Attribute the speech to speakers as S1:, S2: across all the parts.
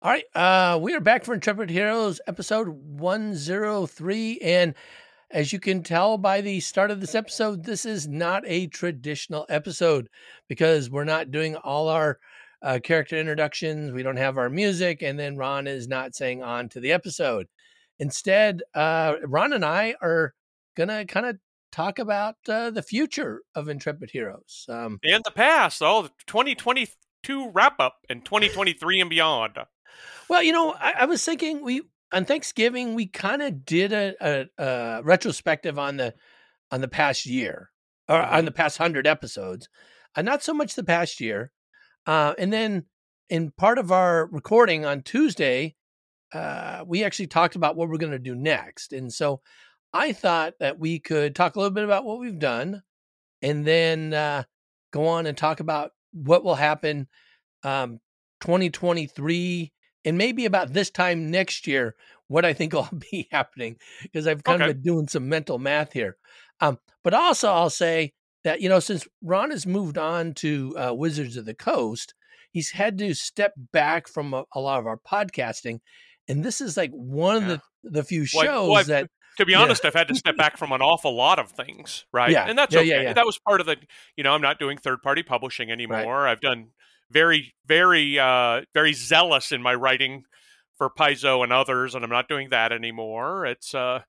S1: All right, uh, we are back for Intrepid Heroes episode 103. And as you can tell by the start of this episode, this is not a traditional episode because we're not doing all our uh, character introductions. We don't have our music, and then Ron is not saying on to the episode. Instead, uh, Ron and I are going to kind of talk about uh, the future of Intrepid Heroes. Um,
S2: and the past, all the 2022 wrap up and 2023 and beyond.
S1: Well, you know, I, I was thinking we on Thanksgiving we kind of did a, a, a, retrospective on the on the past year or on the past hundred episodes, uh, not so much the past year. Uh, and then in part of our recording on Tuesday, uh, we actually talked about what we're going to do next. And so I thought that we could talk a little bit about what we've done and then uh, go on and talk about what will happen um, 2023 and maybe about this time next year what I think will be happening because I've kind okay. of been doing some mental math here. Um, but also, I'll say that you know since Ron has moved on to uh, Wizards of the Coast, he's had to step back from a, a lot of our podcasting, and this is like one yeah. of the the few shows well, well, that.
S2: To be honest, yeah. I've had to step back from an awful lot of things, right?
S1: Yeah,
S2: and that's
S1: yeah,
S2: okay. That was part of the, you know, I'm not doing third party publishing anymore. Right. I've done very, very, uh, very zealous in my writing for Paizo and others, and I'm not doing that anymore. It's, uh,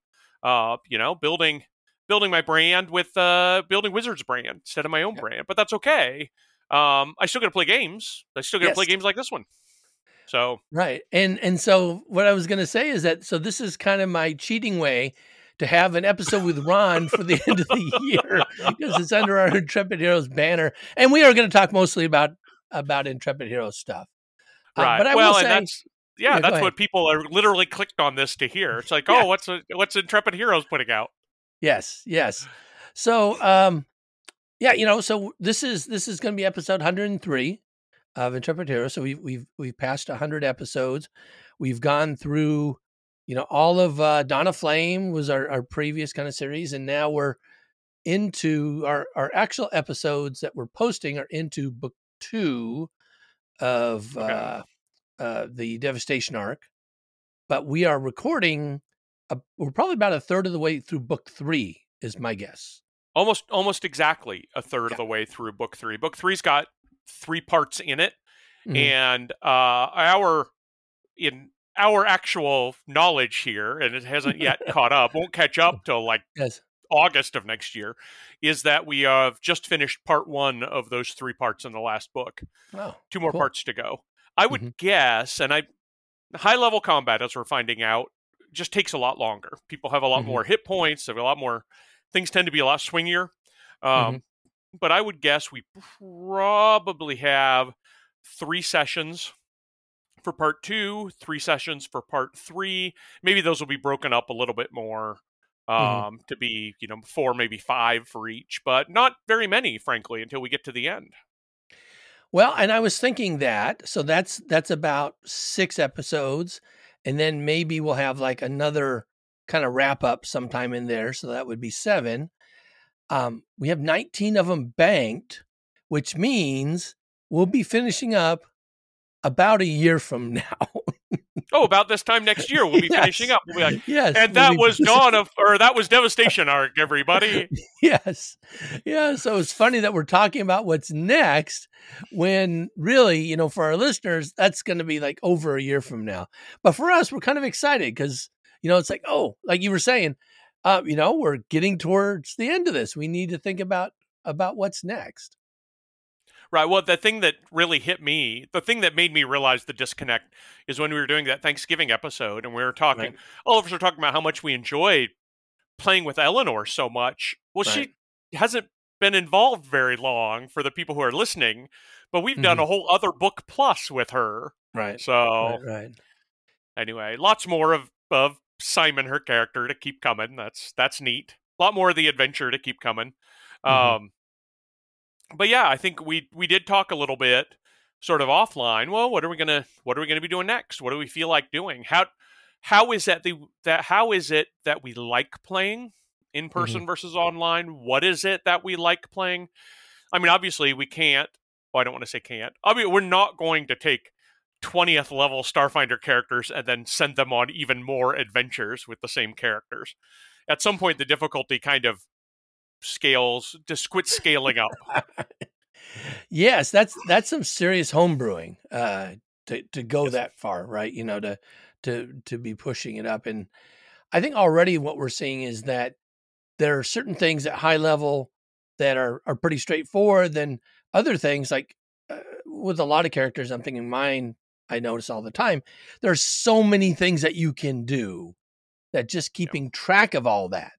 S2: uh, you know, building building my brand with uh, building Wizards brand instead of my own yeah. brand, but that's okay. Um, I still got to play games. I still got to yes. play games like this one. So
S1: right, and and so what I was going to say is that so this is kind of my cheating way to have an episode with Ron for the end of the year because it's under our Intrepid Heroes banner, and we are going to talk mostly about about Intrepid Hero stuff.
S2: Uh, right. Uh, but I well, will say, and that's yeah, yeah that's what people are literally clicked on this to hear. It's like, yeah. oh, what's a, what's Intrepid Heroes putting out?
S1: Yes, yes. So, um, yeah, you know, so this is this is going to be episode 103 of Intrepid Heroes. So we've we've we've passed 100 episodes. We've gone through, you know, all of uh, of Flame was our our previous kind of series, and now we're into our our actual episodes that we're posting are into book two of okay. uh, uh, the Devastation Ark, but we are recording. A, we're probably about a third of the way through book three, is my guess.
S2: Almost, almost exactly a third yeah. of the way through book three. Book three's got three parts in it, mm-hmm. and uh, our in our actual knowledge here, and it hasn't yet caught up. Won't catch up till like yes. August of next year, is that we have just finished part one of those three parts in the last book.
S1: Oh,
S2: Two more
S1: cool.
S2: parts to go. I would mm-hmm. guess, and I high level combat, as we're finding out, just takes a lot longer. People have a lot mm-hmm. more hit points, have a lot more things tend to be a lot swingier. Um, mm-hmm. But I would guess we probably have three sessions for part two, three sessions for part three. Maybe those will be broken up a little bit more. Um, mm-hmm. to be you know four maybe five for each but not very many frankly until we get to the end.
S1: Well and i was thinking that so that's that's about six episodes and then maybe we'll have like another kind of wrap up sometime in there so that would be seven. Um, we have 19 of them banked which means we'll be finishing up about a year from now
S2: oh, about this time next year we'll be yes. finishing up. We'll be like,
S1: yes,
S2: and that we'll was Dawn of, or that was Devastation Ark, everybody.
S1: yes, yeah. So it's funny that we're talking about what's next when really, you know, for our listeners, that's going to be like over a year from now. But for us, we're kind of excited because you know it's like, oh, like you were saying, uh, you know, we're getting towards the end of this. We need to think about about what's next.
S2: Right. Well, the thing that really hit me, the thing that made me realize the disconnect is when we were doing that Thanksgiving episode and we were talking, right. all of us were talking about how much we enjoyed playing with Eleanor so much. Well, right. she hasn't been involved very long for the people who are listening, but we've mm-hmm. done a whole other book plus with her.
S1: Right.
S2: So,
S1: right, right.
S2: anyway, lots more of, of Simon, her character, to keep coming. That's that's neat. A lot more of the adventure to keep coming. Mm-hmm. Um, but yeah, I think we we did talk a little bit sort of offline. Well, what are we gonna what are we gonna be doing next? What do we feel like doing? How how is that the that how is it that we like playing in mm-hmm. person mm-hmm. versus online? What is it that we like playing? I mean, obviously we can't. Well, I don't want to say can't. I mean, we're not going to take 20th level Starfinder characters and then send them on even more adventures with the same characters. At some point, the difficulty kind of scales, just quit scaling up.
S1: yes, that's that's some serious homebrewing uh, to to go yes. that far, right? You know, to to to be pushing it up, and I think already what we're seeing is that there are certain things at high level that are are pretty straightforward. Then other things like uh, with a lot of characters, I'm thinking mine. I notice all the time. There's so many things that you can do that just keeping track of all that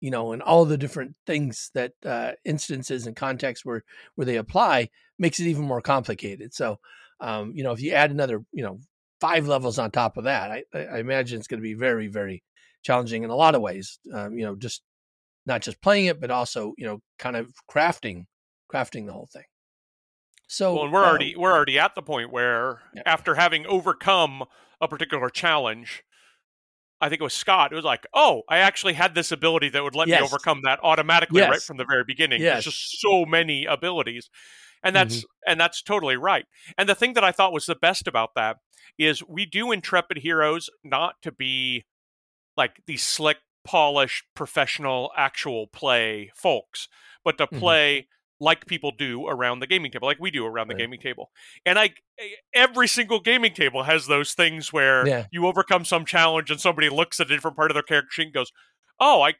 S1: you know, and all the different things that uh, instances and contexts where where they apply makes it even more complicated. So, um, you know, if you add another, you know, five levels on top of that, I, I imagine it's going to be very, very challenging in a lot of ways. Um, you know, just not just playing it, but also, you know, kind of crafting, crafting the whole thing. So,
S2: well, and we're um, already we're already at the point where yeah. after having overcome a particular challenge, I think it was Scott. It was like, oh, I actually had this ability that would let yes. me overcome that automatically yes. right from the very beginning. Yes. There's just so many abilities. And that's mm-hmm. and that's totally right. And the thing that I thought was the best about that is we do intrepid heroes not to be like these slick, polished, professional, actual play folks, but to mm-hmm. play mm-hmm like people do around the gaming table, like we do around the right. gaming table. And I every single gaming table has those things where yeah. you overcome some challenge and somebody looks at a different part of their character sheet and goes, "Oh, I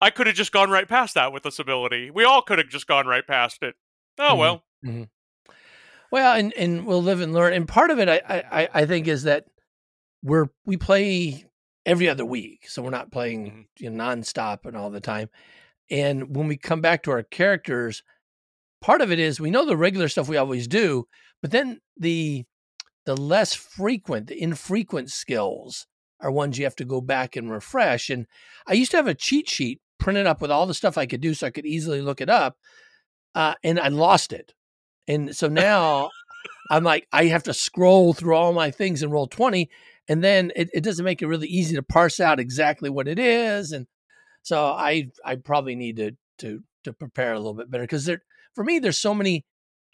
S2: I could have just gone right past that with this ability. We all could have just gone right past it. Oh mm-hmm. well." Mm-hmm.
S1: Well, and and we'll live and learn. And part of it, I I, I think, is that we're we play every other week, so we're not playing mm-hmm. you know, nonstop and all the time. And when we come back to our characters, part of it is we know the regular stuff we always do, but then the the less frequent, the infrequent skills are ones you have to go back and refresh. And I used to have a cheat sheet printed up with all the stuff I could do so I could easily look it up. Uh, and I lost it. And so now I'm like, I have to scroll through all my things and roll 20. And then it, it doesn't make it really easy to parse out exactly what it is. And so I I probably need to to to prepare a little bit better because there for me there's so many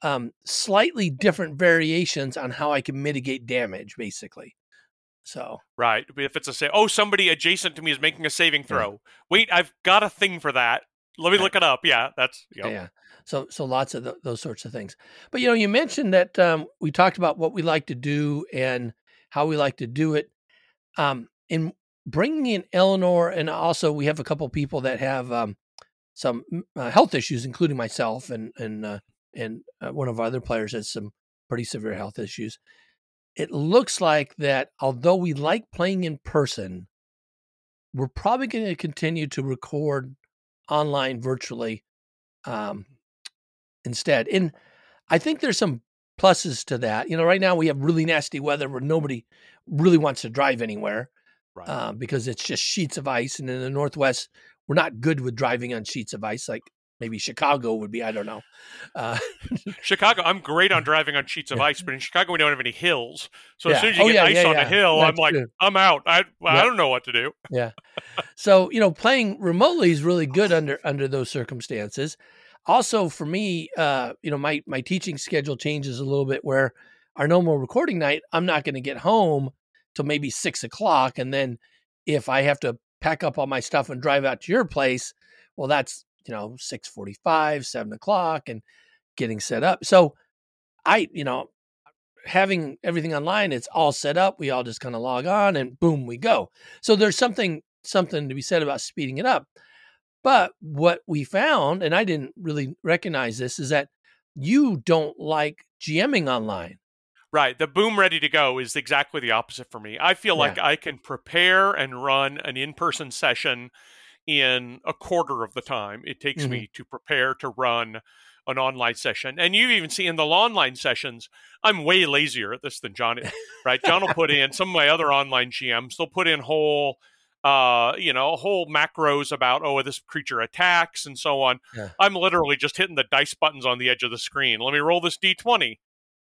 S1: um, slightly different variations on how I can mitigate damage, basically. So
S2: right, if it's a say, oh, somebody adjacent to me is making a saving throw. Yeah. Wait, I've got a thing for that. Let me right. look it up. Yeah, that's
S1: yeah. So so lots of those sorts of things. But you know, you mentioned that um, we talked about what we like to do and how we like to do it. Um, and bringing in Eleanor, and also we have a couple people that have um, some uh, health issues, including myself, and and uh, and uh, one of our other players has some pretty severe health issues. It looks like that although we like playing in person, we're probably going to continue to record online virtually um, instead. And I think there's some pluses to that. You know, right now we have really nasty weather where nobody really wants to drive anywhere right. uh, because it's just sheets of ice. And in the Northwest, we're not good with driving on sheets of ice like maybe Chicago would be. I don't know. Uh,
S2: Chicago, I'm great on driving on sheets of ice, but in Chicago we don't have any hills. So yeah. as soon as you oh, get yeah, ice yeah, on a hill, That's I'm like, good. I'm out. I I don't know what to do.
S1: yeah. So you know, playing remotely is really good under under those circumstances. Also, for me, uh, you know, my my teaching schedule changes a little bit where our normal recording night, I'm not going to get home till maybe six o'clock. And then if I have to pack up all my stuff and drive out to your place, well, that's, you know, 645, seven o'clock and getting set up. So I, you know, having everything online, it's all set up. We all just kind of log on and boom, we go. So there's something, something to be said about speeding it up. But what we found, and I didn't really recognize this, is that you don't like GMing online.
S2: Right. The boom ready to go is exactly the opposite for me. I feel yeah. like I can prepare and run an in person session in a quarter of the time it takes mm-hmm. me to prepare to run an online session. And you even see in the online sessions, I'm way lazier at this than John is, right? John will put in some of my other online GMs, they'll put in whole uh, you know, whole macros about oh this creature attacks and so on. Yeah. I'm literally just hitting the dice buttons on the edge of the screen. Let me roll this d20.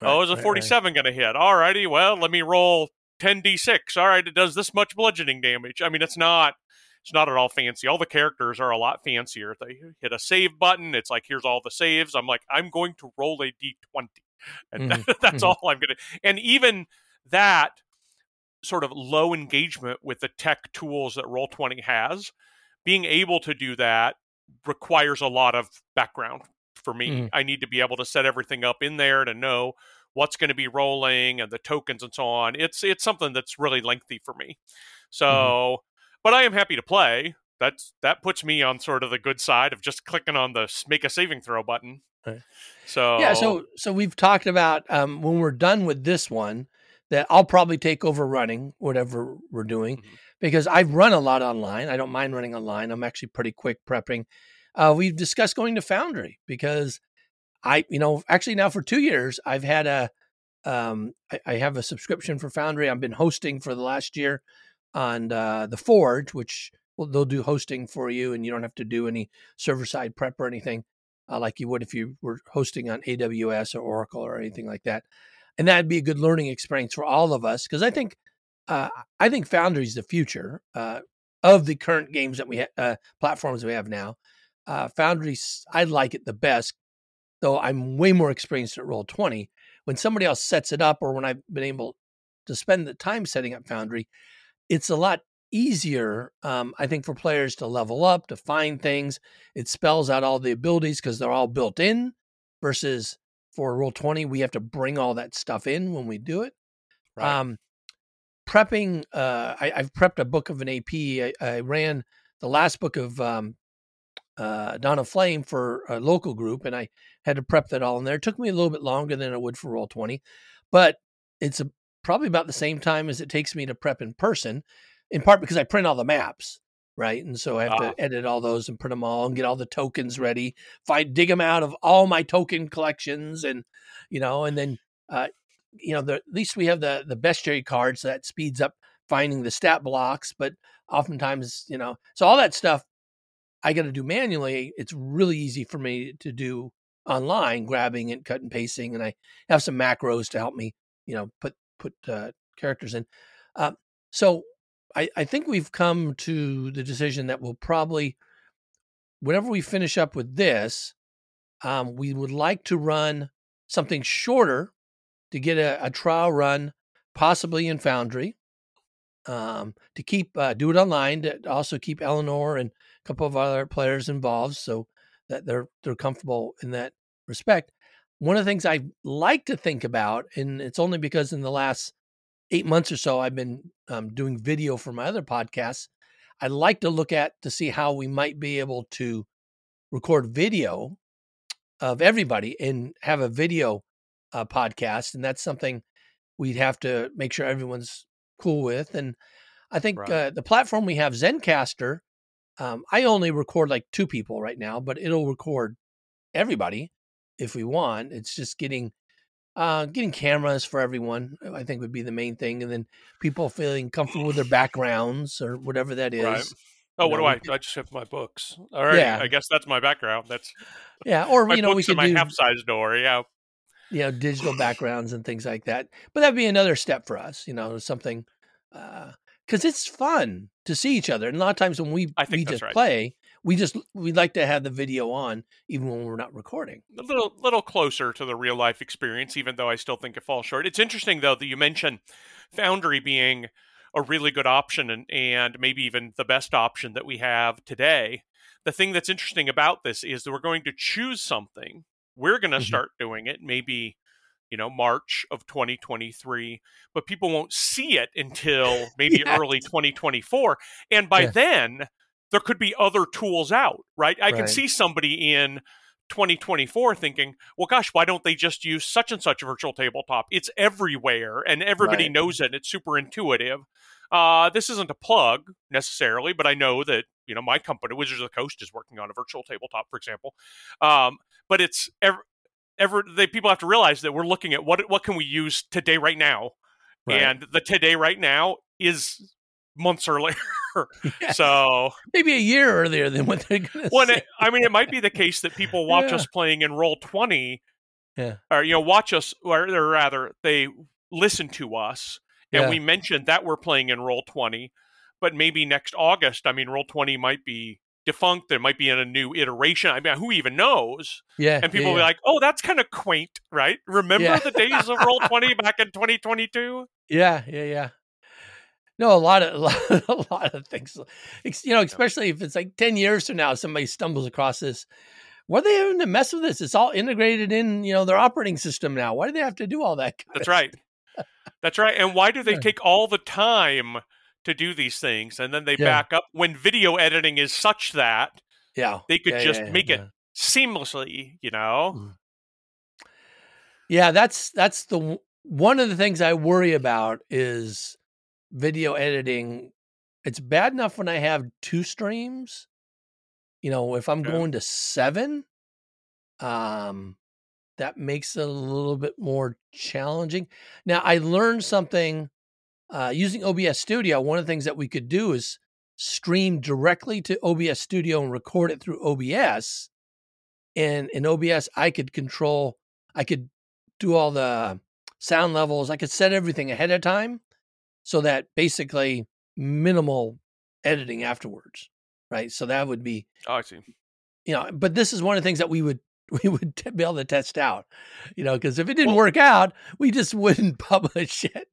S2: Right, oh, is a 47 right. going to hit? All righty. Well, let me roll 10d6. All right, it does this much bludgeoning damage. I mean, it's not it's not at all fancy. All the characters are a lot fancier. They hit a save button. It's like here's all the saves. I'm like I'm going to roll a d20. and mm-hmm. that's mm-hmm. all I'm gonna. And even that sort of low engagement with the tech tools that Roll Twenty has, being able to do that requires a lot of background for me. Mm-hmm. I need to be able to set everything up in there to know what's going to be rolling and the tokens and so on. It's it's something that's really lengthy for me. So, mm-hmm. but I am happy to play. That's that puts me on sort of the good side of just clicking on the make a saving throw button. Right. So
S1: yeah, so so we've talked about um, when we're done with this one that I'll probably take over running whatever we're doing mm-hmm. because I've run a lot online. I don't mind running online. I'm actually pretty quick prepping. Uh, we've discussed going to Foundry because I, you know, actually now for two years I've had a, um, I, I have a subscription for Foundry. I've been hosting for the last year on uh, the Forge, which well, they'll do hosting for you, and you don't have to do any server side prep or anything uh, like you would if you were hosting on AWS or Oracle or anything like that. And that'd be a good learning experience for all of us because I think uh, I think Foundry is the future uh, of the current games that we ha- uh, platforms we have now. Uh, Foundry, I like it the best, though I'm way more experienced at Roll Twenty. When somebody else sets it up, or when I've been able to spend the time setting up Foundry, it's a lot easier, um, I think, for players to level up, to find things. It spells out all the abilities because they're all built in versus for Roll 20, we have to bring all that stuff in when we do it. Right. Um, prepping, uh, I, have prepped a book of an AP. I, I ran the last book of um, uh, of Flame for a local group, and I had to prep that all in there. It took me a little bit longer than it would for Roll 20, but it's a, probably about the same time as it takes me to prep in person in part because I print all the maps, right? And so I have to ah. edit all those and print them all and get all the tokens ready. If I dig them out of all my token collections, and you know, and then uh, you know, the, at least we have the the bestiary cards so that speeds up finding the stat blocks. But oftentimes, you know, so all that stuff I got to do manually. It's really easy for me to do online, grabbing and cut and pasting, and I have some macros to help me, you know, put put uh, characters in. Uh, so I, I think we've come to the decision that we'll probably, whenever we finish up with this, um, we would like to run something shorter to get a, a trial run, possibly in Foundry, um, to keep uh, do it online. To also keep Eleanor and a couple of other players involved, so that they're they're comfortable in that respect. One of the things I like to think about, and it's only because in the last eight months or so, I've been um, doing video for my other podcasts. I'd like to look at to see how we might be able to record video of everybody and have a video uh, podcast. And that's something we'd have to make sure everyone's cool with. And I think right. uh, the platform we have, Zencastr, um, I only record like two people right now, but it'll record everybody if we want. It's just getting uh, getting cameras for everyone, uh, I think would be the main thing, and then people feeling comfortable with their backgrounds or whatever that is. Right.
S2: Oh, what know, do I? I just have my books. All right. Yeah. I guess that's my background. That's
S1: yeah. Or you know, we could
S2: my
S1: do
S2: half size door. Yeah.
S1: You know, digital backgrounds and things like that. But that'd be another step for us. You know, something because uh, it's fun to see each other. And a lot of times when we we just right. play, we just we like to have the video on even when we're not recording.
S2: A little little closer to the real life experience, even though I still think it falls short. It's interesting though that you mentioned Foundry being a really good option and, and maybe even the best option that we have today. The thing that's interesting about this is that we're going to choose something. We're going to mm-hmm. start doing it maybe you know March of 2023 but people won't see it until maybe early 2024 and by yeah. then there could be other tools out, right? I right. can see somebody in 2024 thinking, well, gosh, why don't they just use such and such virtual tabletop? It's everywhere and everybody right. knows it. It's super intuitive. Uh, this isn't a plug necessarily, but I know that you know my company, Wizards of the Coast, is working on a virtual tabletop, for example. Um, but it's ever, ever they people have to realize that we're looking at what what can we use today, right now, right. and the today, right now is months earlier. yeah. So
S1: maybe a year earlier than what they're going to.
S2: I mean, it might be the case that people watch yeah. us playing in Roll Twenty, yeah, or you know, watch us, or, or rather, they listen to us, and yeah. we mentioned that we're playing in Roll Twenty, but maybe next August, I mean, Roll Twenty might be defunct. There might be in a new iteration. I mean, who even knows?
S1: Yeah.
S2: And people
S1: yeah,
S2: will be like, "Oh, that's kind of quaint, right? Remember
S1: Yeah.
S2: the days of Roll Twenty back in 2022?"
S1: Yeah, yeah, yeah. No, a lot of a lot, a lot of things. You know, especially if it's like ten years from now, somebody stumbles across this. Why are they having to mess with this? It's all integrated in, you know, their operating system now. Why do they have to do all that?
S2: That's right. That's right. And why do they take all the time to do these things and then they
S1: Yeah.
S2: back up when video editing is such that
S1: Yeah,
S2: they could
S1: Yeah,
S2: just
S1: yeah,
S2: make it seamlessly, you know?
S1: Mm. Yeah, that's that's the one of the things I worry about is video editing. It's bad enough when I have two streams. You know, if I'm going to seven, um, that makes it a little bit more challenging. Now, I learned something uh, using OBS Studio. One of the things that we could do is stream directly to OBS Studio and record it through OBS. And in OBS, I could control, I could do all the sound levels. I could set everything ahead of time so that basically minimal editing afterwards. Right. So that would be,
S2: Oh, I see.
S1: you know, but this is one of the things that we would, we would t- be able to test out, you know, because if it didn't
S2: Well-
S1: work out, we just wouldn't publish it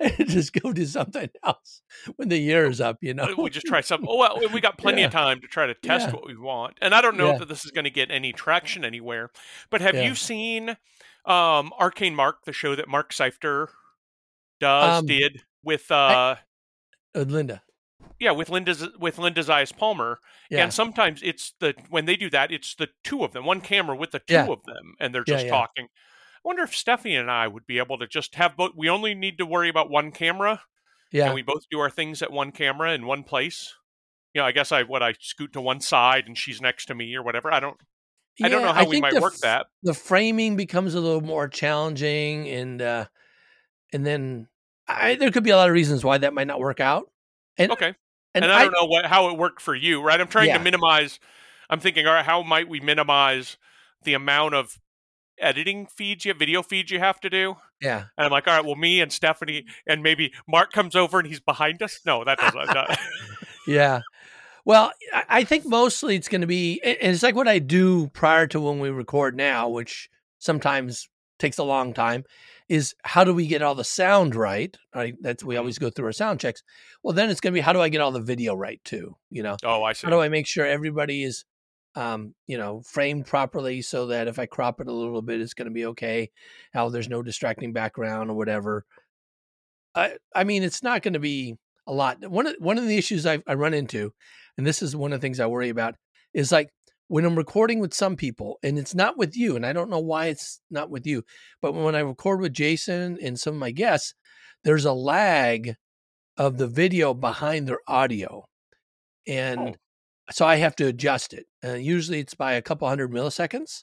S1: and just go do something else when the year is up, you know.
S2: we just try something. Oh, well, we got plenty of time to try to test
S1: Yeah.
S2: what we want. And I don't know
S1: Yeah.
S2: that this is going to get any traction anywhere. But have
S1: Yeah.
S2: you seen um, Arcane Mark, the show that Mark Seifter does,
S1: Um,
S2: did with uh,
S1: Uh, Linda.
S2: Yeah, with Linda's with Linda Zayas Palmer.
S1: Yeah.
S2: And sometimes it's the when they do that, it's the two of them, one camera with the two
S1: Yeah.
S2: of them, and they're just
S1: yeah.
S2: talking. I wonder if Stephanie and I would be able to just have both. We only need to worry about one camera,
S1: yeah.
S2: and we both do our things at one camera in one place. You know, I guess I what I scoot to one side and she's next to me or whatever. I don't. I don't know how we might
S1: the
S2: work that.
S1: The framing becomes a little more challenging, and uh, and then I, there could be a lot of reasons why that might not work out. And
S2: Okay.
S1: and,
S2: And, I, don't know what how it worked for you, right? I'm trying
S1: Yeah.
S2: to minimize. I'm thinking, all right, how might we minimize the amount of editing feeds you, video feeds you have to do?
S1: Yeah,
S2: And I'm like, all right, well, me and Stephanie and maybe Mark comes over and he's behind us. No, that doesn't.
S1: yeah. Well, I I think mostly it's going to be, and it's like what I do prior to when we record now, which sometimes takes a long time. Is how do we get all the sound right? Right. That's we
S2: Mhm.
S1: always go through our sound checks. Well, then it's going to be how do I get all the video right too? You know,
S2: oh, I see.
S1: how do I make sure everybody is, um, you know, framed properly so that if I crop it a little bit, it's going to be okay. How there's no distracting background or whatever. I I mean, it's not going to be a lot. One of one of the issues I, I run into, and this is one of the things I worry about, is like when I'm recording with some people, and it's not with you, and I don't know why it's not with you, but when I record with Jason and some of my guests, there's a lag of the video behind their audio, and so I have to adjust it. Uh, usually, it's by a couple hundred milliseconds,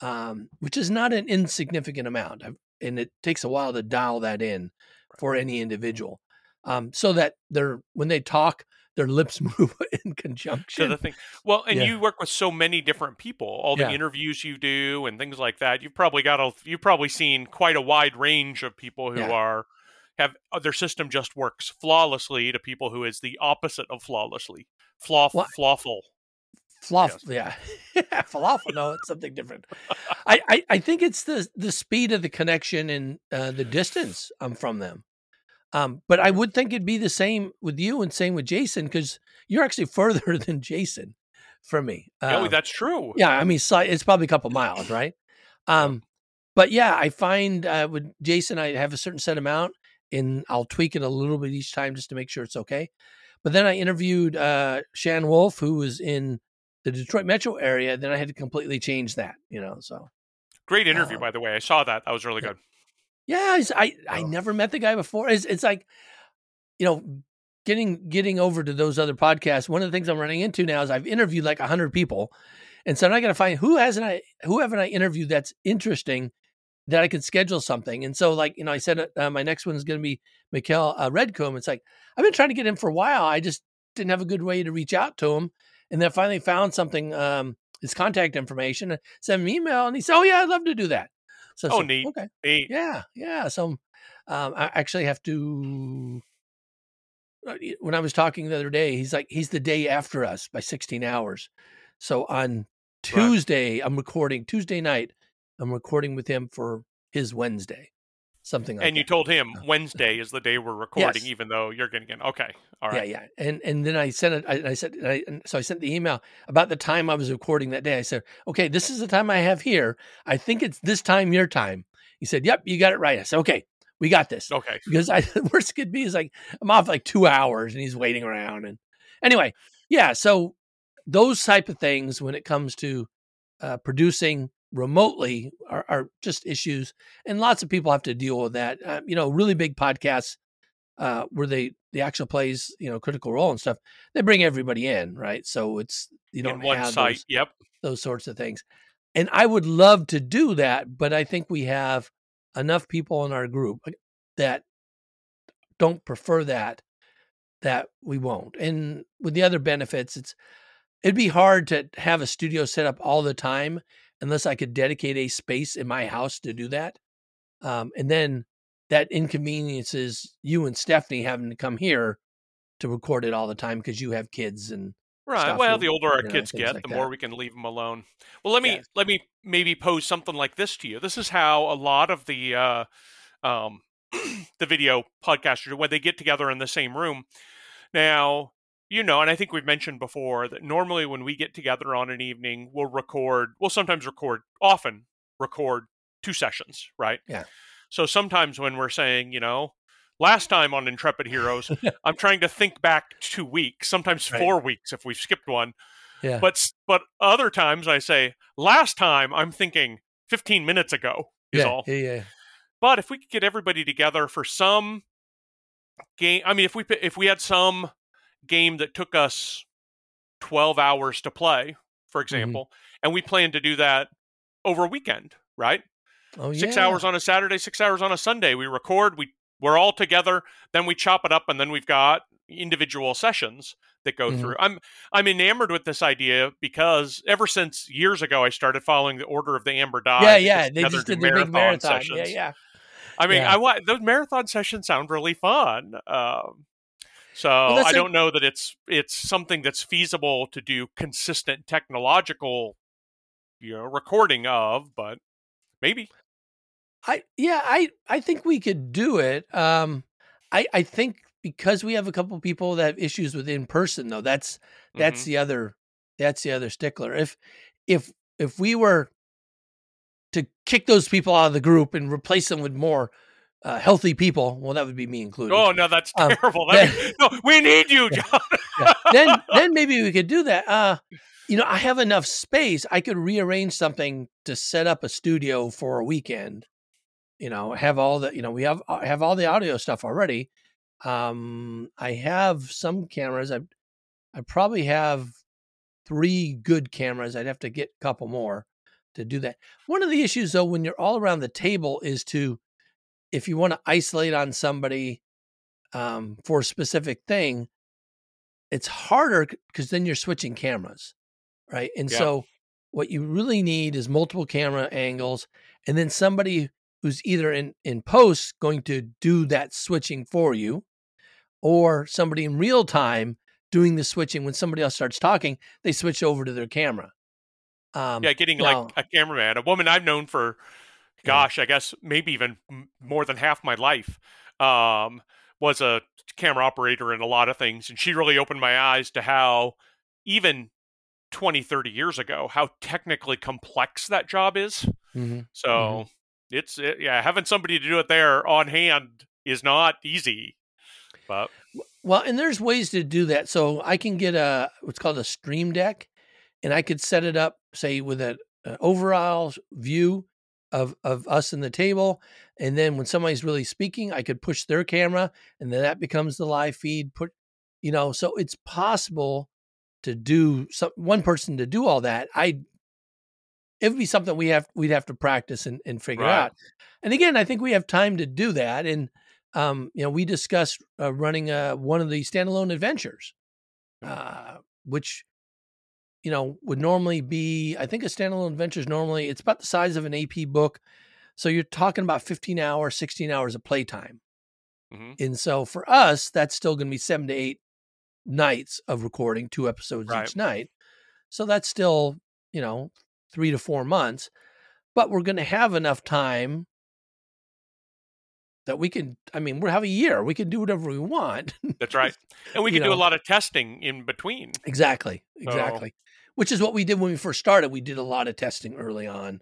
S1: um, which is not an insignificant amount, I've, and it takes a while to dial that in for any individual, um, so that they're when they talk, their lips move in
S2: to
S1: conjunction.
S2: the thing. Well, and
S1: Yeah.
S2: you work with so many different people, all the
S1: Yeah.
S2: interviews you do and things like that. You've probably got a, you've probably seen quite a wide range of people who
S1: Yeah.
S2: are have uh, their system just works flawlessly to people who is the opposite of flawlessly. Flaw
S1: Well,
S2: flawful.
S1: Fluff, yeah, falafel. No, it's something different. I, I, I think it's the the speed of the connection and uh, the distance um, from them. Um, but I would think it'd be the same with you and same with Jason because you're actually further than Jason from me.
S2: oh,
S1: Um,
S2: that's true.
S1: yeah, I mean, it's probably a couple miles, right? Um, but yeah, I find uh, with Jason, I have a certain set amount, and I'll tweak it a little bit each time just to make sure it's okay. But then I interviewed uh, Shan Wolf, who was in the Detroit metro area. Then I had to completely change that, you know. So
S2: Great interview,
S1: Um,
S2: by the way. I saw that. That was really
S1: yeah.
S2: good.
S1: Yeah, I I
S2: Oh.
S1: never met the guy before. It's it's like, you know, getting getting over to those other podcasts. One of the things I'm running into now is I've interviewed like hundred people, and so now I got to find who hasn't I who haven't I interviewed that's interesting that I could schedule something. And so like you know I said uh, my next one is going to be Mikhail uh, Redcomb. It's like I've been trying to get him for a while. I just didn't have a good way to reach out to him, and then I finally found something. Um, his contact information, and sent him an email, and he said, "Oh yeah, I'd love to do that." So,
S2: Oh,
S1: so,
S2: neat.
S1: Okay.
S2: Neat.
S1: Yeah, yeah. So um, I actually have to uh, when I was talking the other day, he's like, he's the day after us by 16 hours. So on Tuesday, right. I'm recording Tuesday night. I'm recording with him for his Wednesday, something like.
S2: And you
S1: that.
S2: told him Wednesday is the day we're recording, yes. even though you're getting in. Okay, all right.
S1: Yeah, yeah. And and then I sent it. I, I said, I, so I sent the email about the time I was recording that day. I said, okay, this is the time I have here. I think it's this time your time. He said, yep, you got it right. I said, okay, we got this.
S2: Okay.
S1: Because I worst could be is like I'm off like two hours and he's waiting around. And anyway, yeah. So those type of things when it comes to uh, producing remotely are, are, just issues, and lots of people have to deal with that. Uh, you know, really big podcasts uh, where they the actual plays you know critical role and stuff. They bring everybody in, right? So it's you don't
S2: in one
S1: have
S2: site.
S1: Those,
S2: yep.
S1: Those sorts of things. And I would love to do that, but I think we have enough people in our group that don't prefer that that we won't. And with the other benefits, it's it'd be hard to have a studio set up all the time unless I could dedicate a space in my house to do that. Um, and then that inconveniences you and Stephanie having to come here to record it all the time because you have kids and
S2: Right. Well, the older our you know, kids get, like the that. more we can leave them alone. Well, let me let me maybe pose something like this to you. This is how a lot of the uh, um, the video podcasters when they get together in the same room. Now, you know, and I think we've mentioned before that normally when we get together on an evening, we'll record. We'll sometimes record, often record two sessions, right?
S1: Yeah.
S2: So sometimes when we're saying, you know, last time on Intrepid Heroes, I'm trying to think back two weeks, sometimes right. four weeks if we've skipped one.
S1: Yeah.
S2: But but other times I say last time I'm thinking 15 minutes ago is
S1: yeah,
S2: all.
S1: Yeah, yeah.
S2: But if we could get everybody together for some game, I mean, if we if we had some game that took us 12 hours to play, for mm-hmm. example, mm-hmm. and we plan to do that over a weekend, right?
S1: Oh,
S2: six
S1: yeah.
S2: hours on a Saturday, six hours on a Sunday. We record, we we're all together, then we chop it up, and then we've got individual sessions that go mm-hmm. through. I'm I'm enamored with this idea because ever since years ago I started following the Order of the Amber Die.
S1: Yeah, yeah, they just did the big marathon sessions. Yeah, yeah.
S2: I mean,
S1: yeah.
S2: I want those marathon sessions sound really fun. Um, so well, I don't know that it's it's something that's feasible to do consistent technological, you know, recording of, but maybe.
S1: I yeah, I I think we could do it. Um, I I think because we have a couple people that have issues with in person though. That's that's mm-hmm. the other that's the other stickler. If if if we were to kick those people out of the group and replace them with more uh, healthy people, well, that would be me included.
S2: Oh no, that's um, terrible. Um, no, we need you, John.
S1: yeah. Then then maybe we could do that. Uh, you know, I have enough space. I could rearrange something to set up a studio for a weekend. You know, have all the you know we have uh, have all the audio stuff already. Um, I have some cameras. I I probably have three good cameras. I'd have to get a couple more to do that. One of the issues though, when you're all around the table, is to if you want to isolate on somebody um, for a specific thing, it's harder because then you're switching cameras, right? And yeah. so what you really need is multiple camera angles, and then somebody who's either in in post going to do that switching for you or somebody in real time doing the switching when somebody else starts talking they switch over to their camera
S2: um, yeah getting now, like a cameraman a woman i've known for gosh i guess maybe even more than half my life um, was a camera operator in a lot of things and she really opened my eyes to how even 20 30 years ago how technically complex that job is
S1: mm-hmm.
S2: so
S1: mm-hmm
S2: it's it, yeah, having somebody to do it there on hand is not easy. But
S1: well, and there's ways to do that. So I can get a what's called a stream deck, and I could set it up, say, with an overall view of of us in the table, and then when somebody's really speaking, I could push their camera, and then that becomes the live feed. Put, you know, so it's possible to do some one person to do all that. I it would be something we have we'd have to practice and, and figure right. out. And again, I think we have time to do that. And um, you know, we discussed uh, running uh, one of the standalone adventures, uh, which you know would normally be. I think a standalone adventure is normally it's about the size of an AP book, so you're talking about 15 hours, 16 hours of playtime. Mm-hmm. And so for us, that's still going to be seven to eight nights of recording, two episodes right. each night. So that's still, you know, three to four months. But we're going to have enough time that we can i mean we have a year we can do whatever we want
S2: that's right and we can do know. a lot of testing in between
S1: exactly exactly. Which is what we did when we first started we did a lot of testing early on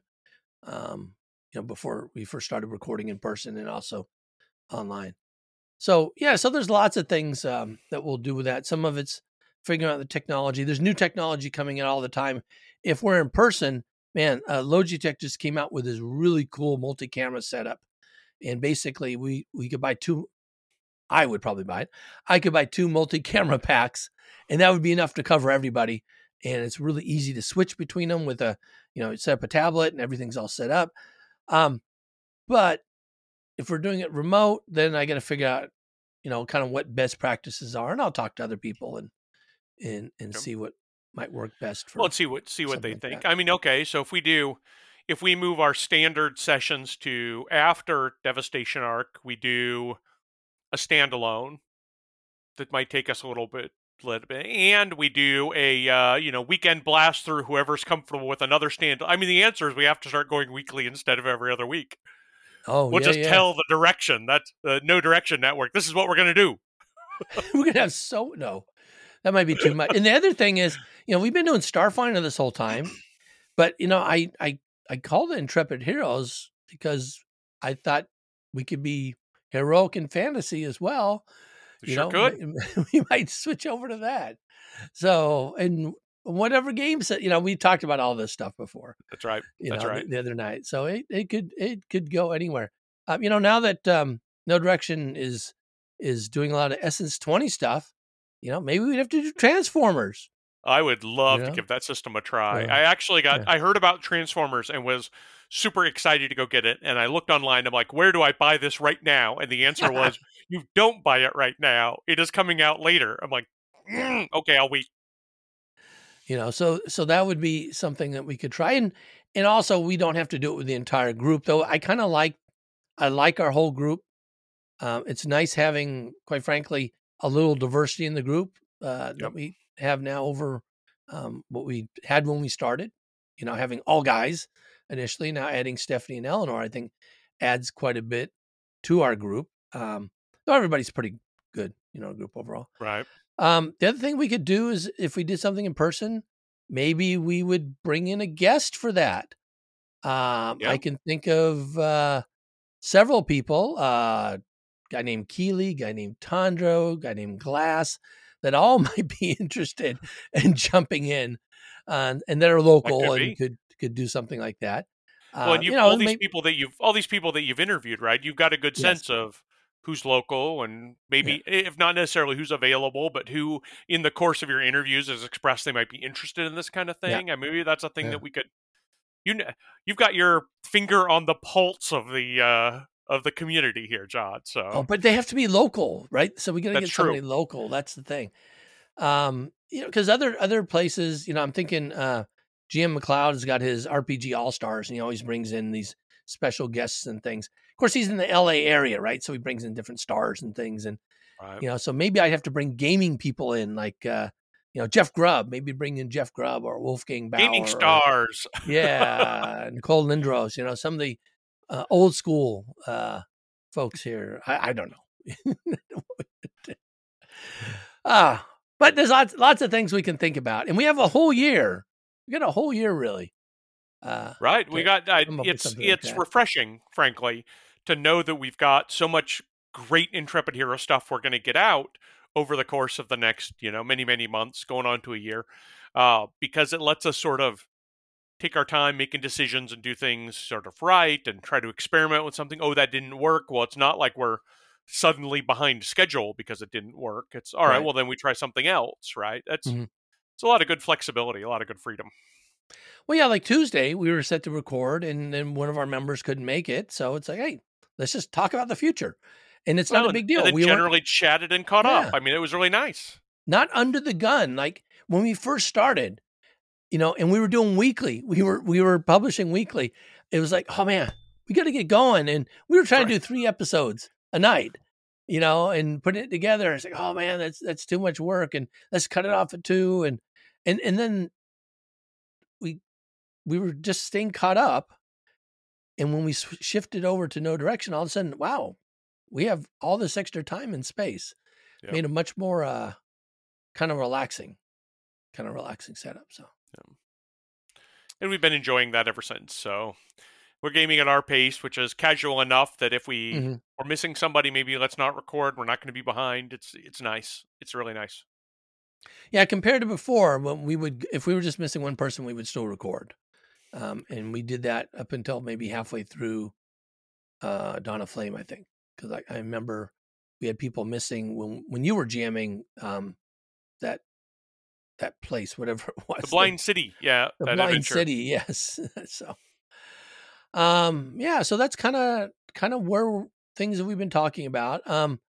S1: um you know before we first started recording in person and also online. So yeah so there's lots of things um, that we'll do with that. Some of it's figuring out the technology. There's new technology coming in all the time. If we're in person man uh, logitech just came out with this really cool multi-camera setup. And basically we we could buy two i would probably buy it. I could buy two multi-camera packs and that would be enough to cover everybody and it's really easy to switch between them with a you know set up a tablet and everything's all set up um but if we're doing it remote then i got to figure out you know kind of what best practices are and i'll talk to other people and and and see what might work best
S2: for well let's see what see what they like think that. i mean okay so if we do if we move our standard sessions to after Devastation Ark, we do a standalone that might take us a little bit little bit and we do a uh, you know weekend blast through whoever's comfortable with another stand i mean the answer is we have to start going weekly instead of every other week
S1: oh
S2: we'll
S1: yeah,
S2: just
S1: yeah.
S2: tell the direction that the no direction network this is what we're going to do
S1: we're going to have so no that might be too much and the other thing is you know we've been doing starfinder this whole time but you know i i I called it Intrepid Heroes because I thought we could be heroic in fantasy as well.
S2: You sure know, could.
S1: we might switch over to that. So, and whatever games that you know, we talked about all this stuff before.
S2: That's right.
S1: You
S2: That's
S1: know,
S2: right.
S1: The, the, other night, so it, it could it could go anywhere. Um, you know, now that um, No Direction is is doing a lot of Essence Twenty stuff, you know, maybe we'd have to do Transformers.
S2: I would love yeah. to give that system a try. Yeah. I actually got yeah. I heard about Transformers and was super excited to go get it. And I looked online. I'm like, where do I buy this right now? And the answer was, you don't buy it right now. It is coming out later. I'm like, mm, okay, I'll wait.
S1: You know, so so that would be something that we could try, and and also we don't have to do it with the entire group. Though I kind of like I like our whole group. Um, it's nice having, quite frankly, a little diversity in the group uh, yep. that we have now over um, what we had when we started. You know, having all guys initially, now adding Stephanie and Eleanor, I think adds quite a bit to our group. Um, though everybody's pretty good, you know, group overall.
S2: Right.
S1: Um, the other thing we could do is if we did something in person, maybe we would bring in a guest for that. Um, yeah. I can think of uh, several people. Uh, guy named Keeley, guy named Tondro, guy named Glass that all might be interested in jumping in uh, and that are local that and could could do something like that.
S2: Well, and uh, you, you know, all these people that you've all these people that you've interviewed, right? You've got a good sense of who's local and maybe yeah. if not necessarily who's available, but who in the course of your interviews has expressed they might be interested in this kind of thing. Yeah. And maybe that's a thing yeah. that we could you know you've got your finger on the pulse of the uh of the community here, John. Oh, so,
S1: oh, but they have to be local, right? So we got to get
S2: true.
S1: somebody local. That's the thing. Um, you know, because other other places, you know, I'm thinking uh, GM McLeod has got his RPG All Stars, and he always brings in these special guests and things. Of course, he's in the LA area, right? So he brings in different stars and things, and right. you know, so maybe I have to bring gaming people in, like uh, you know, Jeff Grubb. Maybe bring in Jeff Grubb or Wolfgang Baur.
S2: Gaming stars.
S1: Or, yeah, Nicole Lindroos. You know, some of the uh, old school uh, folks here. I, I don't know. ah, but there's lots lots of things we can think about, and we have a whole year. We got a whole year, really.
S2: Uh, right. We got. Uh, it's it's like refreshing, frankly, to know that we've got so much great intrepid hero stuff we're going to get out over the course of the next, you know, many many months, going on to a year, uh, because it lets us sort of take our time making decisions and do things sort of right and try to experiment with something. Oh, that didn't work. Well, it's not like we're suddenly behind schedule because it didn't work. It's all right. right well, then we try something else, right? That's mm-hmm. it's a lot of good flexibility, a lot of good freedom.
S1: Well, yeah, like Tuesday, we were set to record, and then one of our members couldn't make it, so it's like, hey, let's just talk about the future, and it's well, not a big deal.
S2: we generally chatted and caught yeah. up. I mean, it was really nice.
S1: Not under the gun, like when we first started you know, and we were doing weekly. We were we were publishing weekly. It was like, oh man, we got to get going, and we were trying right. to do three episodes a night. you know, and putting it together. It's like, oh man, that's that's too much work, and let's cut it off at two, and and and then we we were just staying caught up, and when we shifted over to no direction, all of a sudden, wow, we have all this extra time and space. Yeah. Made a much more uh, kind of relaxing, kind of relaxing setup. So. Yeah.
S2: And we've been enjoying that ever since. So we're gaming at our pace, which is casual enough that if we mm-hmm. are missing somebody, maybe let's not record. We're not going to be behind. It's it's nice. It's really nice.
S1: Yeah, compared to before, when we would, if we were just missing one person, we would still record, um, and we did that up until maybe halfway through uh, of Flame, I think, because I, I, remember we had people missing when when you were jamming um, that that place, whatever it was,
S2: the Blind the, City, yeah,
S1: the Blind adventure. City, yes. so um, yeah, so that's kind of kind of where things that we've been talking about. Um,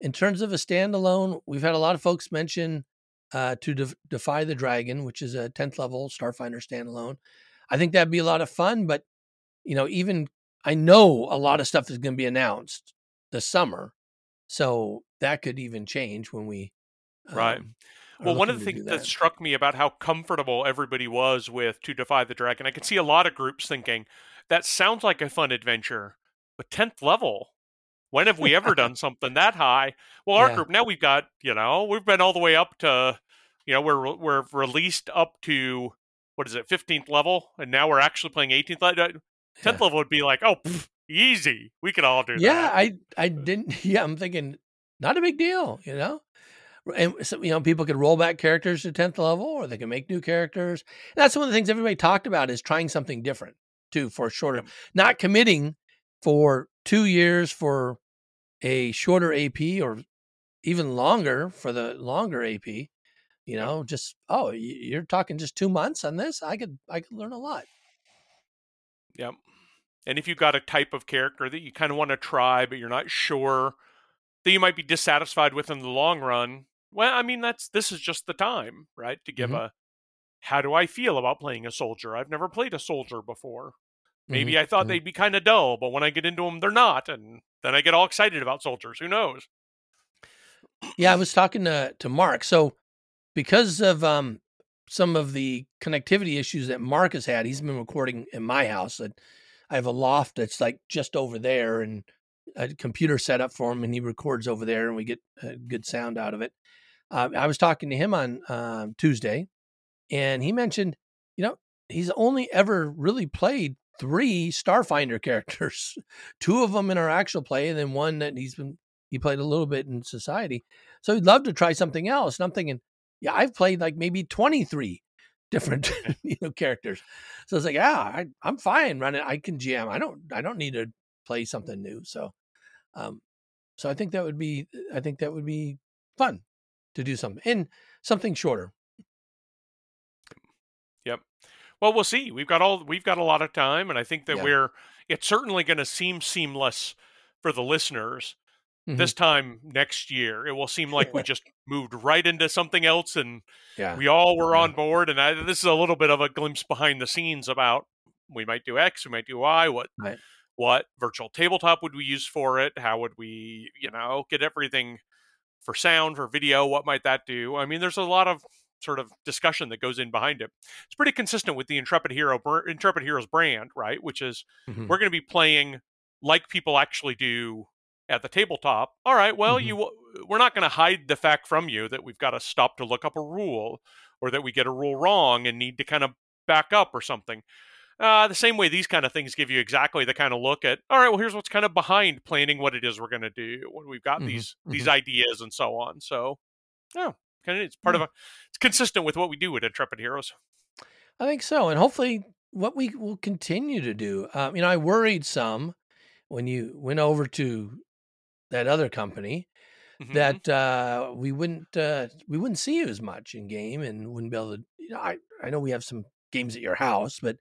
S1: in terms of a standalone, we've had a lot of folks mention uh, to de- defy the dragon, which is a 10th level Starfinder standalone. I think that'd be a lot of fun, but you know, even I know a lot of stuff is going to be announced this summer, so that could even change when we
S2: um, right. Well, one of the things that. that struck me about how comfortable everybody was with To Defy the Dragon, I could see a lot of groups thinking, that sounds like a fun adventure, but 10th level. When have we ever done something that high? Well, our yeah. group now we've got, you know, we've been all the way up to, you know, we're we're released up to what is it, 15th level, and now we're actually playing 18th level. 10th yeah. level would be like, oh, pff, easy. We could all do
S1: yeah,
S2: that.
S1: Yeah, I I uh, didn't. Yeah, I'm thinking not a big deal, you know. And so, you know, people could roll back characters to 10th level, or they can make new characters. And that's one of the things everybody talked about is trying something different too for shorter, not committing for two years for a shorter AP or even longer for the longer AP. You know, just oh, you're talking just two months on this. I could I could learn a lot.
S2: Yep. And if you've got a type of character that you kind of want to try, but you're not sure that you might be dissatisfied with in the long run, well, I mean that's this is just the time, right, to give mm-hmm. a how do I feel about playing a soldier? I've never played a soldier before. Maybe mm-hmm. I thought mm-hmm. they'd be kind of dull, but when I get into them, they're not, and then I get all excited about soldiers. Who knows?
S1: Yeah, I was talking to to Mark. So because of um, some of the connectivity issues that Mark has had, he's been recording in my house. I have a loft that's like just over there, and a computer set up for him, and he records over there, and we get a good sound out of it. Uh, I was talking to him on uh, Tuesday, and he mentioned, you know, he's only ever really played three Starfinder characters, two of them in our actual play, and then one that he's been he played a little bit in Society. So he'd love to try something else. And I'm thinking, yeah, I've played like maybe 23 different you know characters. So it's like, yeah, I, I'm fine running. I can jam. I don't I don't need to play something new. So, um, so I think that would be I think that would be fun to do something and something shorter.
S2: Yep. Well, we'll see. We've got all we've got a lot of time, and I think that yeah. we're it's certainly going to seem seamless for the listeners. Mm-hmm. This time next year, it will seem like we just moved right into something else, and yeah. we all were yeah. on board. And I, this is a little bit of a glimpse behind the scenes about we might do X, we might do Y. What right. what virtual tabletop would we use for it? How would we, you know, get everything for sound, for video? What might that do? I mean, there's a lot of sort of discussion that goes in behind it. It's pretty consistent with the Intrepid Hero Intrepid Heroes brand, right? Which is mm-hmm. we're going to be playing like people actually do at the tabletop. All right, well, mm-hmm. you we're not going to hide the fact from you that we've got to stop to look up a rule or that we get a rule wrong and need to kind of back up or something. Uh, the same way these kind of things give you exactly the kind of look at all right well here's what's kind of behind planning what it is we're going to do when we've got mm-hmm. these these mm-hmm. ideas and so on so yeah kind of it's part of a it's consistent with what we do with intrepid heroes
S1: i think so and hopefully what we will continue to do um, you know i worried some when you went over to that other company mm-hmm. that uh, we wouldn't uh, we wouldn't see you as much in game and wouldn't be able to you know i i know we have some games at your house but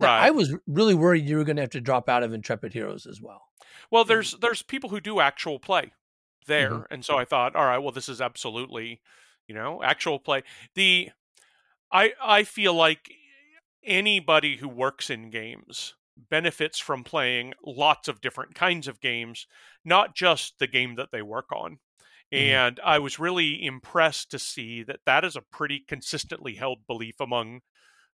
S1: right. i was really worried you were going to have to drop out of intrepid heroes as well
S2: well there's there's people who do actual play there mm-hmm. and so i thought all right well this is absolutely you know actual play the i i feel like anybody who works in games benefits from playing lots of different kinds of games, not just the game that they work on. Mm-hmm. And I was really impressed to see that that is a pretty consistently held belief among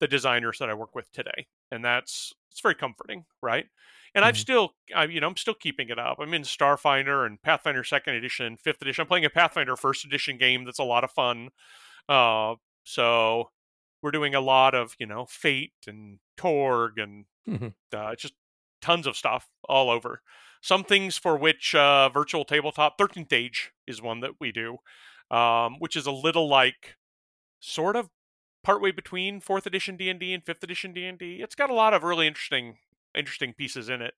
S2: the designers that I work with today. And that's it's very comforting, right? And mm-hmm. I've still, I, you know, I'm still keeping it up. I'm in Starfinder and Pathfinder Second Edition, Fifth Edition. I'm playing a Pathfinder First Edition game that's a lot of fun. Uh, so we're doing a lot of, you know, Fate and Torg and mm-hmm. uh, just tons of stuff all over. Some things for which uh, virtual tabletop 13th Age is one that we do, um, which is a little like sort of partway between fourth edition D&D and fifth edition D&D. It's got a lot of really interesting interesting pieces in it.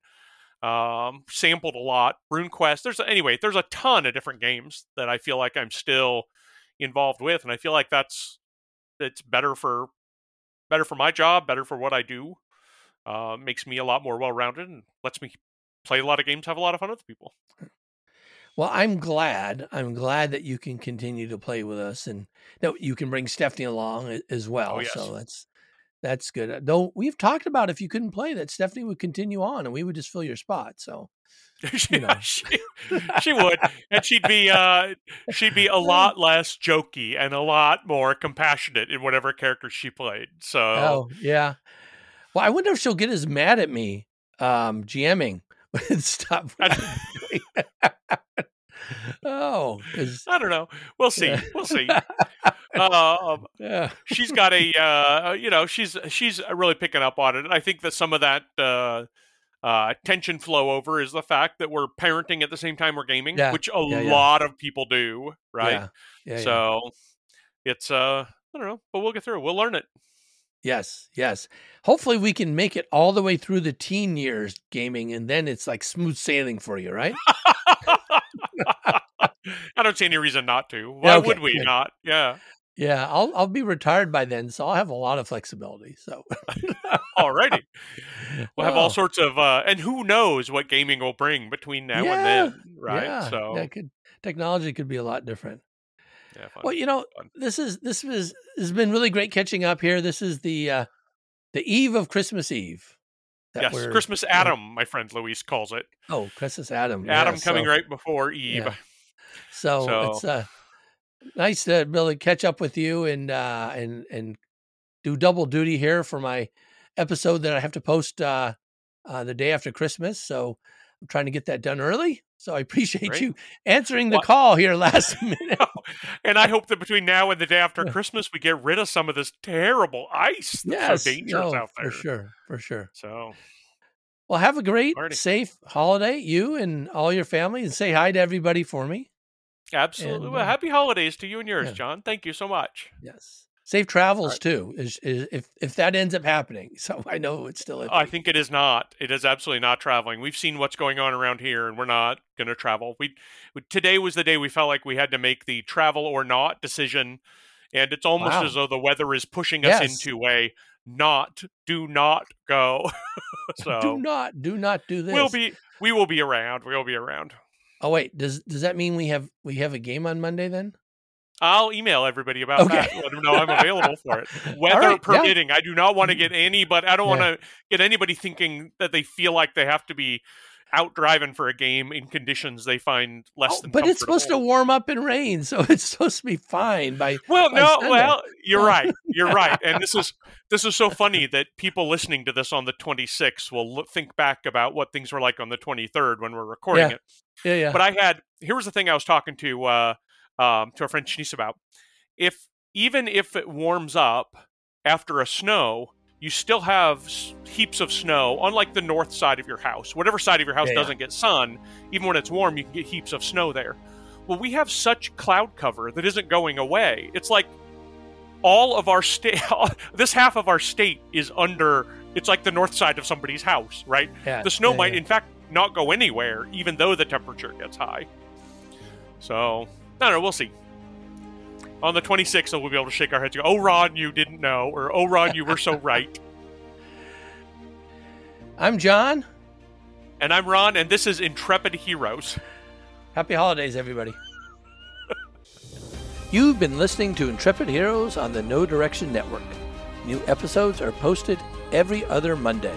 S2: Um, sampled a lot. RuneQuest. There's anyway. There's a ton of different games that I feel like I'm still involved with, and I feel like that's it's better for better for my job, better for what I do. Uh, makes me a lot more well rounded and lets me play a lot of games, have a lot of fun with people.
S1: Well, I'm glad. I'm glad that you can continue to play with us, and that you can bring Stephanie along as oh, well. Oh, yes. So that's that's good. Uh, though we've talked about if you couldn't play that Stephanie would continue on and we would just fill your spot. So
S2: you know. she, she would, and she'd be uh, she'd be a lot less jokey and a lot more compassionate in whatever character she played. So
S1: oh yeah. Well, I wonder if she'll get as mad at me um, GMing stop. Oh,
S2: I don't know. We'll see. We'll see. Um, yeah. she's got a, uh, you know, she's she's really picking up on it, and I think that some of that uh, uh, tension flow over is the fact that we're parenting at the same time we're gaming, yeah. which a yeah, lot of people do, right? Yeah. so it's uh, I don't know, but we'll get through. We'll learn it.
S1: Yes, yes. Hopefully, we can make it all the way through the teen years gaming, and then it's like smooth sailing for you, right?
S2: I don't see any reason not to. Why okay, would we not? Yeah.
S1: Yeah, I'll I'll be retired by then, so I'll have a lot of flexibility. So,
S2: alrighty, we'll have all sorts of, uh, and who knows what gaming will bring between now yeah, and then, right?
S1: Yeah, so, yeah, could technology could be a lot different. Yeah, fun. Well, you know, fun. this is this was has been really great catching up here. This is the uh the eve of Christmas Eve.
S2: Yes, Christmas Adam, my friend Luis calls it.
S1: Oh, Christmas Adam.
S2: Adam yeah, coming so, right before Eve. Yeah.
S1: So, so, it's uh nice to really catch up with you and uh, and and do double duty here for my episode that I have to post uh, uh, the day after Christmas. So I'm trying to get that done early. So I appreciate Great. you answering the well, call here last minute.
S2: and I hope that between now and the day after Christmas, we get rid of some of this terrible ice that's yes, so dangerous no, out there.
S1: For sure, for sure.
S2: So,
S1: well, have a great, Party. safe holiday, you and all your family, and say hi to everybody for me.
S2: Absolutely. And, well, uh, happy holidays to you and yours, yeah. John. Thank you so much.
S1: Yes. Safe travels right. too. Is, is if if that ends up happening. So I know it's still.
S2: I think it is not. It is absolutely not traveling. We've seen what's going on around here, and we're not going to travel. We, today was the day we felt like we had to make the travel or not decision, and it's almost wow. as though the weather is pushing us yes. into a not do not go. so
S1: do not do not do this.
S2: We'll be we will be around. We will be around.
S1: Oh wait, does does that mean we have we have a game on Monday then?
S2: I'll email everybody about okay. that. Let them know I'm available for it, weather right, permitting. Yeah. I do not want to mm-hmm. get any, but I don't yeah. want to get anybody thinking that they feel like they have to be out driving for a game in conditions they find less oh, than.
S1: But it's supposed to warm up and rain, so it's supposed to be fine by.
S2: Well,
S1: by
S2: no, Sunday. well, you're right, you're right, and this is this is so funny that people listening to this on the 26th will look, think back about what things were like on the 23rd when we're recording
S1: yeah.
S2: it.
S1: Yeah, yeah.
S2: But I had here was the thing I was talking to uh, um, to our friend Shanice about. If even if it warms up after a snow, you still have heaps of snow on like the north side of your house. Whatever side of your house yeah, doesn't yeah. get sun, even when it's warm, you can get heaps of snow there. Well, we have such cloud cover that isn't going away. It's like all of our state, this half of our state is under. It's like the north side of somebody's house, right? Yeah, the snow might, in fact, not go anywhere, even though the temperature gets high. So, I don't know. We'll see on the 26th, we'll be able to shake our heads and go, oh, Ron, you didn't know, or oh, Ron, you were so right.
S1: I'm John.
S2: And I'm Ron, and this is Intrepid Heroes.
S1: Happy holidays, everybody. You've been listening to Intrepid Heroes on the No Direction Network. New episodes are posted every other Monday.